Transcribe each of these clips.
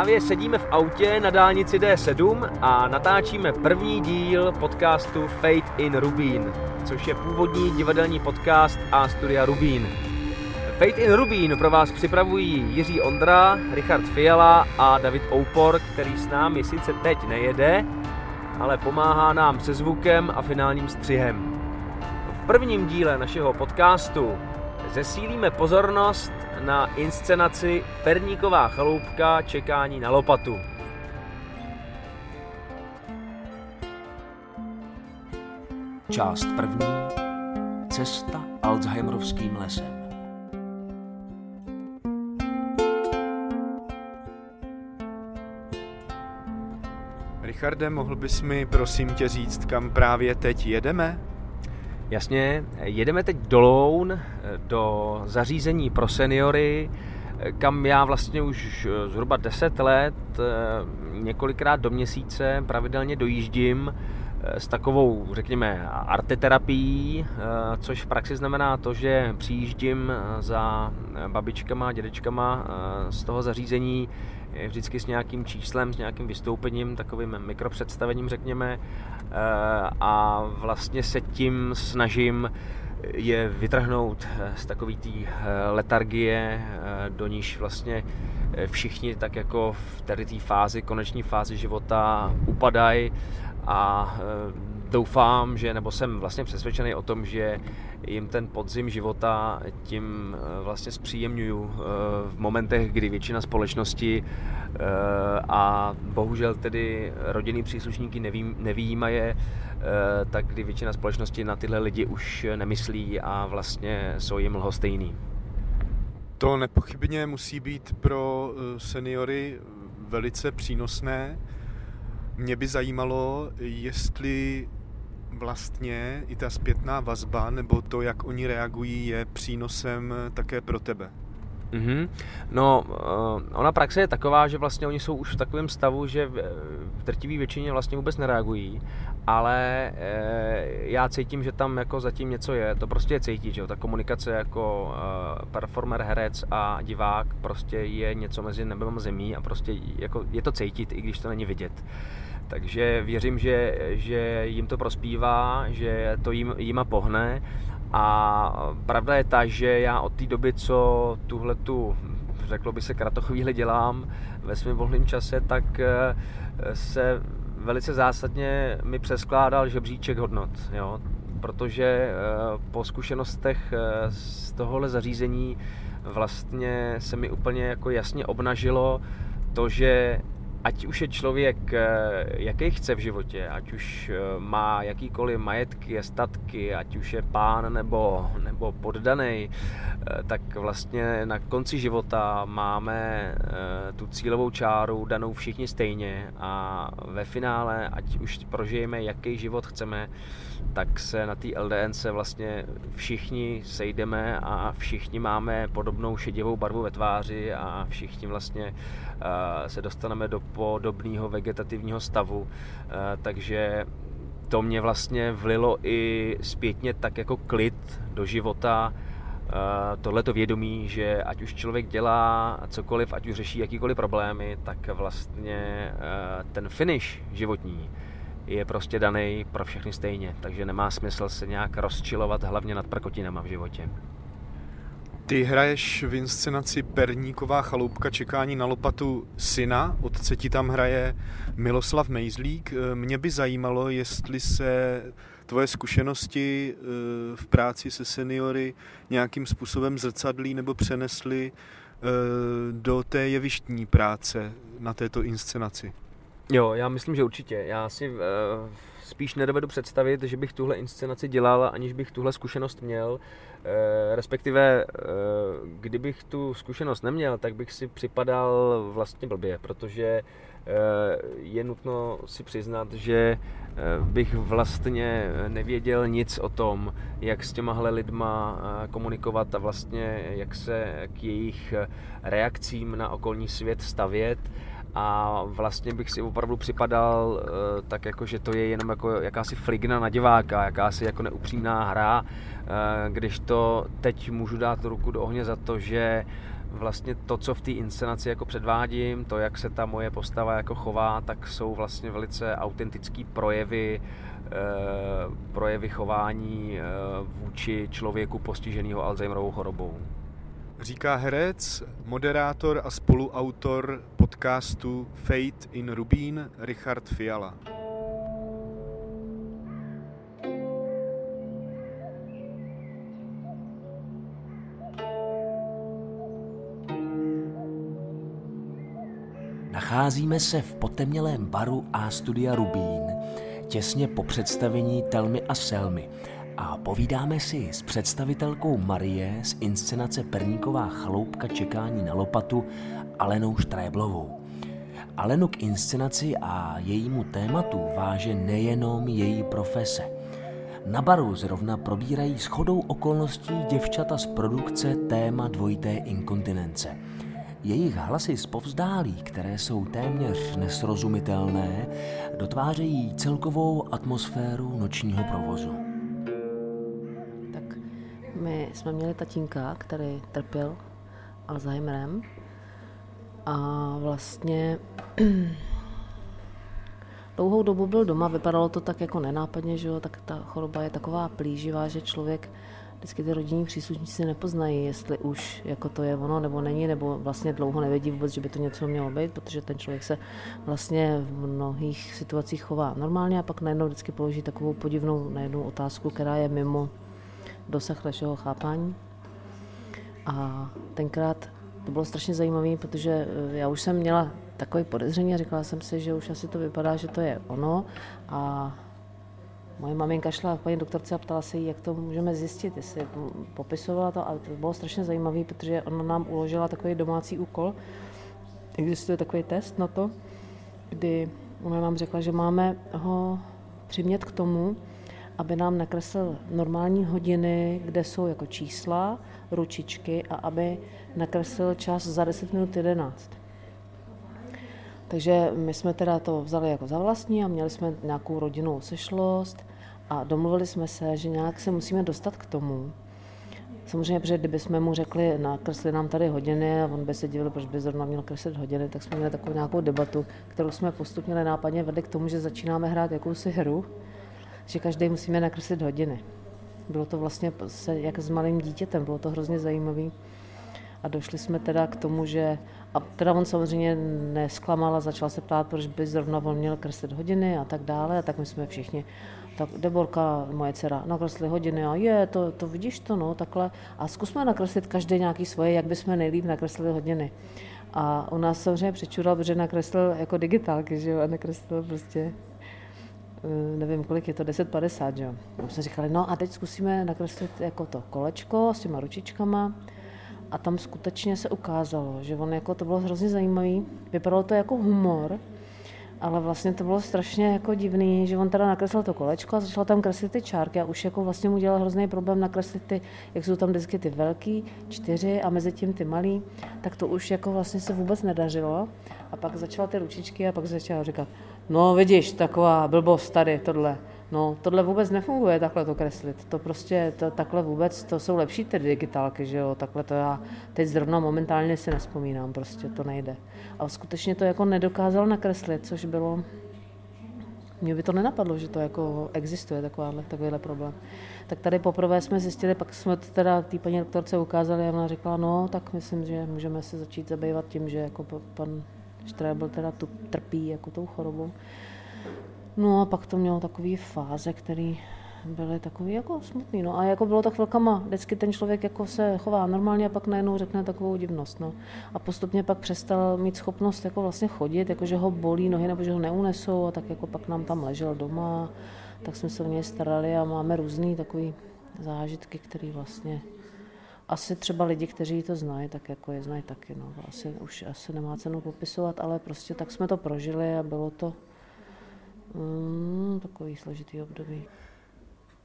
právě sedíme v autě na dálnici D7 a natáčíme první díl podcastu Fate in Rubín, což je původní divadelní podcast a studia Rubín. Fate in Rubín pro vás připravují Jiří Ondra, Richard Fiala a David Oupor, který s námi sice teď nejede, ale pomáhá nám se zvukem a finálním střihem. V prvním díle našeho podcastu zesílíme pozornost na inscenaci Perníková chaloupka čekání na lopatu. Část první. Cesta Alzheimerovským lesem. Richarde, mohl bys mi prosím tě říct, kam právě teď jedeme? Jasně, jedeme teď do Loun, do zařízení pro seniory, kam já vlastně už zhruba 10 let několikrát do měsíce pravidelně dojíždím s takovou, řekněme, arteterapií, což v praxi znamená to, že přijíždím za babičkama a dědečkama z toho zařízení vždycky s nějakým číslem, s nějakým vystoupením, takovým mikropředstavením, řekněme, a vlastně se tím snažím je vytrhnout z takové té letargie, do níž vlastně všichni tak jako v té fázi, koneční fázi života upadají a doufám, že, nebo jsem vlastně přesvědčený o tom, že jim ten podzim života tím vlastně zpříjemňuju v momentech, kdy většina společnosti a bohužel tedy rodinný příslušníky neví, nevýjímaje, tak kdy většina společnosti na tyhle lidi už nemyslí a vlastně jsou jim lhostejný. To nepochybně musí být pro seniory velice přínosné. Mě by zajímalo, jestli vlastně i ta zpětná vazba nebo to, jak oni reagují, je přínosem také pro tebe. Mm-hmm. No, ona praxe je taková, že vlastně oni jsou už v takovém stavu, že v drtivé většině vlastně vůbec nereagují, ale já cítím, že tam jako zatím něco je, to prostě je cítit, že jo, ta komunikace jako performer, herec a divák prostě je něco mezi nebem a zemí a prostě jako je to cítit, i když to není vidět. Takže věřím, že, že jim to prospívá, že to jim, jima pohne a pravda je ta, že já od té doby, co tuhle tu, řeklo by se, kratochvíli dělám ve svém volném čase, tak se velice zásadně mi přeskládal žebříček hodnot, jo? protože po zkušenostech z tohohle zařízení vlastně se mi úplně jako jasně obnažilo to, že ať už je člověk, eh, jaký chce v životě, ať už eh, má jakýkoliv majetky, statky, ať už je pán nebo, nebo poddaný, eh, tak vlastně na konci života máme tu cílovou čáru danou všichni stejně a ve finále, ať už prožijeme jaký život chceme, tak se na té LDN se vlastně všichni sejdeme a všichni máme podobnou šedivou barvu ve tváři a všichni vlastně se dostaneme do podobného vegetativního stavu, takže to mě vlastně vlilo i zpětně tak jako klid do života, tohleto vědomí, že ať už člověk dělá cokoliv, ať už řeší jakýkoliv problémy, tak vlastně ten finish životní je prostě daný pro všechny stejně, takže nemá smysl se nějak rozčilovat hlavně nad prkotinama v životě. Ty hraješ v inscenaci Perníková chaloupka čekání na lopatu syna, otce ti tam hraje Miloslav Mejzlík. Mě by zajímalo, jestli se tvoje zkušenosti eh, v práci se seniory nějakým způsobem zrcadlí nebo přenesly eh, do té jevištní práce na této inscenaci. Jo, já myslím, že určitě. Já si spíš nedovedu představit, že bych tuhle inscenaci dělal, aniž bych tuhle zkušenost měl. Uh, respektive, uh, kdybych tu zkušenost neměl, tak bych si připadal vlastně blbě, protože je nutno si přiznat, že bych vlastně nevěděl nic o tom, jak s těmahle lidma komunikovat a vlastně jak se k jejich reakcím na okolní svět stavět a vlastně bych si opravdu připadal uh, tak jako, že to je jenom jako jakási fligna na diváka, jakási jako neupřímná hra, uh, když to teď můžu dát ruku do ohně za to, že vlastně to, co v té inscenaci jako předvádím, to, jak se ta moje postava jako chová, tak jsou vlastně velice autentický projevy, eh, projevy chování eh, vůči člověku postiženého Alzheimerovou chorobou. Říká herec, moderátor a spoluautor podcastu Fate in Rubín Richard Fiala. Nacházíme se v potemnělém baru A Studia Rubín, těsně po představení Telmy a Selmy a povídáme si s představitelkou Marie z inscenace Perníková chaloupka čekání na lopatu Alenou Štréblovou. Alenu k inscenaci a jejímu tématu váže nejenom její profese. Na baru zrovna probírají shodou okolností děvčata z produkce téma dvojité inkontinence – jejich hlasy povzdálí, které jsou téměř nesrozumitelné, dotvářejí celkovou atmosféru nočního provozu. My jsme měli tatínka, který trpěl Alzheimerem a vlastně dlouhou dobu byl doma, vypadalo to tak jako nenápadně, že jo, tak ta choroba je taková plíživá, že člověk vždycky ty rodinní příslušníci nepoznají, jestli už jako to je ono nebo není, nebo vlastně dlouho nevědí vůbec, že by to něco mělo být, protože ten člověk se vlastně v mnohých situacích chová normálně a pak najednou vždycky položí takovou podivnou najednou otázku, která je mimo dosah našeho chápání. A tenkrát to bylo strašně zajímavé, protože eh, já už jsem měla takové podezření a říkala jsem si, že už asi to vypadá, že to je ono a Moje maminka šla k paní doktorce a ptala se jí, jak to můžeme zjistit, jestli popisovala to a to bylo strašně zajímavé, protože ona nám uložila takový domácí úkol. Existuje takový test na to, kdy ona nám řekla, že máme ho přimět k tomu, aby nám nakreslil normální hodiny, kde jsou jako čísla, ručičky a aby nakreslil čas za 10 minut 11. Takže my jsme teda to vzali jako za vlastní a měli jsme nějakou rodinnou sešlost a domluvili jsme se, že nějak se musíme dostat k tomu. Samozřejmě, protože kdyby jsme mu řekli, nakresli nám tady hodiny a on by se divil, proč by zrovna měl kreslit hodiny, tak jsme měli takovou nějakou debatu, kterou jsme postupně nenápadně vedli k tomu, že začínáme hrát jakousi hru, že každý musíme nakreslit hodiny. Bylo to vlastně se, jak s malým dítětem, bylo to hrozně zajímavé. A došli jsme teda k tomu, že a teda on samozřejmě nesklamal a začal se ptát, proč by zrovna on měl kreslit hodiny a tak dále. A tak my jsme všichni tak Deborka, moje dcera, nakresli hodiny a je, to, to vidíš to, no, takhle. A zkusme nakreslit každý nějaký svoje, jak bychom nejlíp nakreslili hodiny. A u nás samozřejmě přečural, protože nakreslil jako digitálky, že jo, a nakreslil prostě nevím, kolik je to, 10-50, že jo. Jsme říkali, no a teď zkusíme nakreslit jako to kolečko s těma ručičkama. A tam skutečně se ukázalo, že on jako to bylo hrozně zajímavý. Vypadalo to jako humor, ale vlastně to bylo strašně jako divný, že on teda nakreslil to kolečko a začal tam kreslit ty čárky a už jako vlastně mu dělal hrozný problém nakreslit ty, jak jsou tam vždycky ty velký, čtyři a mezi tím ty malý, tak to už jako vlastně se vůbec nedařilo. A pak začal ty ručičky a pak začal říkat, no vidíš, taková blbost tady, tohle. No, tohle vůbec nefunguje, takhle to kreslit. To prostě, to, takhle vůbec, to jsou lepší ty digitálky, že jo, takhle to já teď zrovna momentálně si nespomínám, prostě to nejde. A skutečně to jako nedokázal nakreslit, což bylo, mně by to nenapadlo, že to jako existuje takováhle, takovýhle problém. Tak tady poprvé jsme zjistili, pak jsme to teda té paní doktorce ukázali a ona řekla, no, tak myslím, že můžeme se začít zabývat tím, že jako pan Štrebel teda tu trpí jako tou chorobou. No a pak to mělo takový fáze, který byly takový jako smutný. No a jako bylo to chvilkama, vždycky ten člověk jako se chová normálně a pak najednou řekne takovou divnost. No. A postupně pak přestal mít schopnost jako vlastně chodit, jako že ho bolí nohy nebo že ho neunesou a tak jako pak nám tam ležel doma, tak jsme se o něj starali a máme různý takový zážitky, které vlastně asi třeba lidi, kteří to znají, tak jako je znají taky. No. Asi už asi nemá cenu popisovat, ale prostě tak jsme to prožili a bylo to Mm, takový složitý období.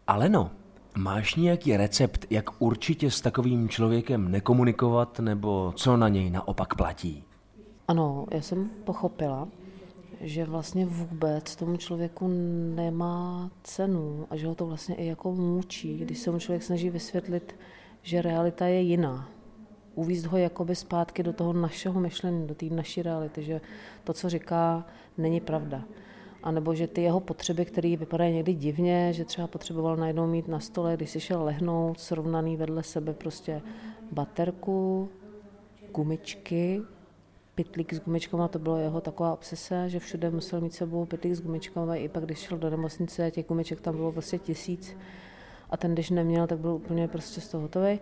Aleno, máš nějaký recept, jak určitě s takovým člověkem nekomunikovat, nebo co na něj naopak platí? Ano, já jsem pochopila, že vlastně vůbec tomu člověku nemá cenu a že ho to vlastně i jako mučí, když se mu člověk snaží vysvětlit, že realita je jiná. uvízt ho jakoby zpátky do toho našeho myšlení, do té naší reality, že to, co říká, není pravda. A nebo že ty jeho potřeby, které vypadají někdy divně, že třeba potřeboval najednou mít na stole, když si šel lehnout, srovnaný vedle sebe prostě baterku, gumičky, pytlík s gumičkama, to bylo jeho taková obsese, že všude musel mít sebou pytlík s gumičkama, i pak když šel do nemocnice, těch gumiček tam bylo prostě tisíc a ten, když neměl, tak byl úplně prostě z toho hotový.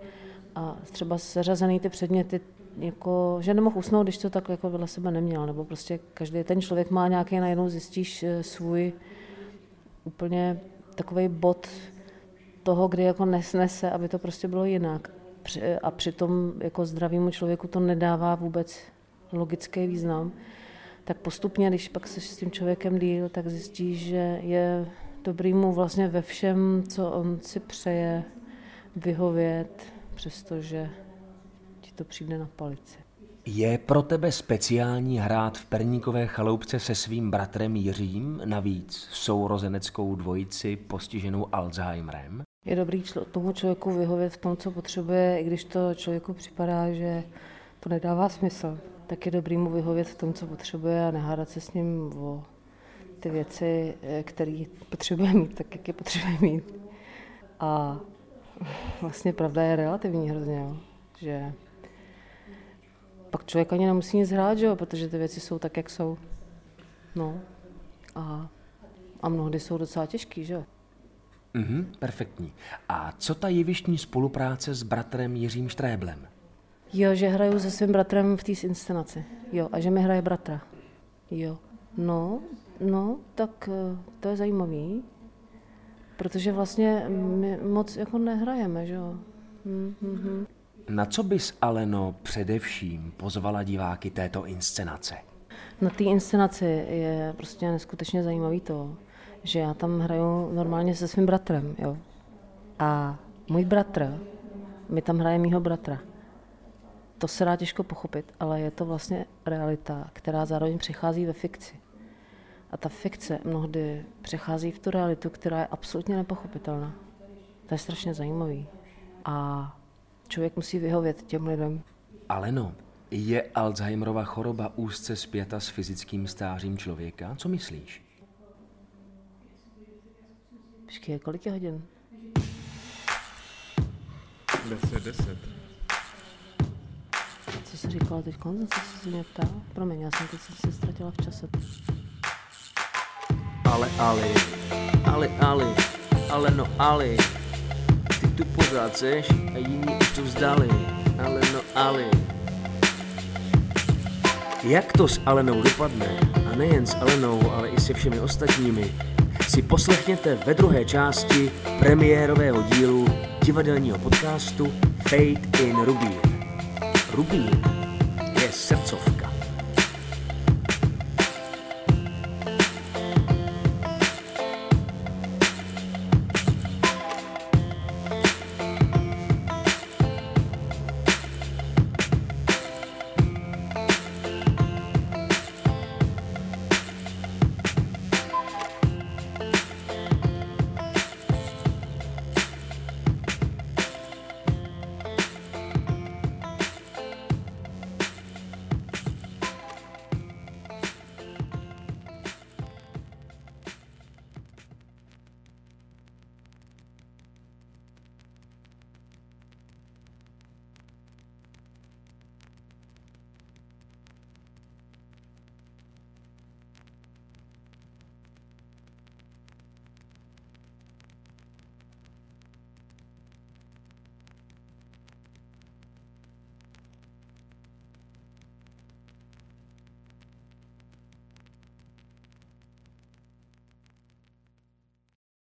A třeba seřazený ty předměty, jako, že nemohl usnout, když to tak jako vedle sebe neměl, nebo prostě každý ten člověk má nějaký, najednou zjistíš eh, svůj úplně takový bod toho, kdy jako nesnese, aby to prostě bylo jinak. A přitom jako zdravému člověku to nedává vůbec logický význam. Tak postupně, když pak se s tím člověkem díl, tak zjistíš, že je dobrý mu vlastně ve všem, co on si přeje vyhovět, přestože ti to přijde na palici. Je pro tebe speciální hrát v Perníkové chaloupce se svým bratrem Jiřím, navíc sourozeneckou dvojici postiženou Alzheimerem? Je dobrý člo- tomu člověku vyhovět v tom, co potřebuje, i když to člověku připadá, že to nedává smysl. Tak je dobrý mu vyhovět v tom, co potřebuje a nehádat se s ním o ty věci, eh, které potřebuje mít, tak jak je potřebuje mít. A vlastně pravda je relativní hrozně, jo? že pak člověk ani nemusí nic hrát, že jo? protože ty věci jsou tak, jak jsou. No a, a mnohdy jsou docela těžký, že jo. Mhm, perfektní. A co ta jevištní spolupráce s bratrem Jiřím Štréblem? Jo, že hraju se svým bratrem v té inscenaci. Jo, a že mi hraje bratra. Jo. No, no, tak eh, to je zajímavý, protože vlastně my moc jako nehrajeme, že jo. Mm-hmm. Na co bys, Aleno, především pozvala diváky této inscenace? Na té inscenaci je prostě neskutečně zajímavý to, že já tam hraju normálně se svým bratrem, jo. A můj bratr, my tam hraje mýho bratra. To se dá těžko pochopit, ale je to vlastně realita, která zároveň přichází ve fikci. A ta fikce mnohdy přechází v tu realitu, která je absolutně nepochopitelná. To je strašně zajímavý. A člověk musí vyhovět těm lidem. Ale no, je Alzheimerova choroba úzce zpěta s fyzickým stářím člověka? Co myslíš? Počkej, kolik je hodin? 10, 10. Co jsi říkala teď? Co jsi se mě ptal? Promiň, já jsem teď se ztratila v čase. Ale Ali, Ali Ali, ale no Ali, ty tu pořád seš a jiní už to vzdali, ale no Ali. Jak to s Alenou dopadne, a nejen s Alenou, ale i se všemi ostatními, si poslechněte ve druhé části premiérového dílu divadelního podcastu Fate in Rubín. Rubín je srdcovka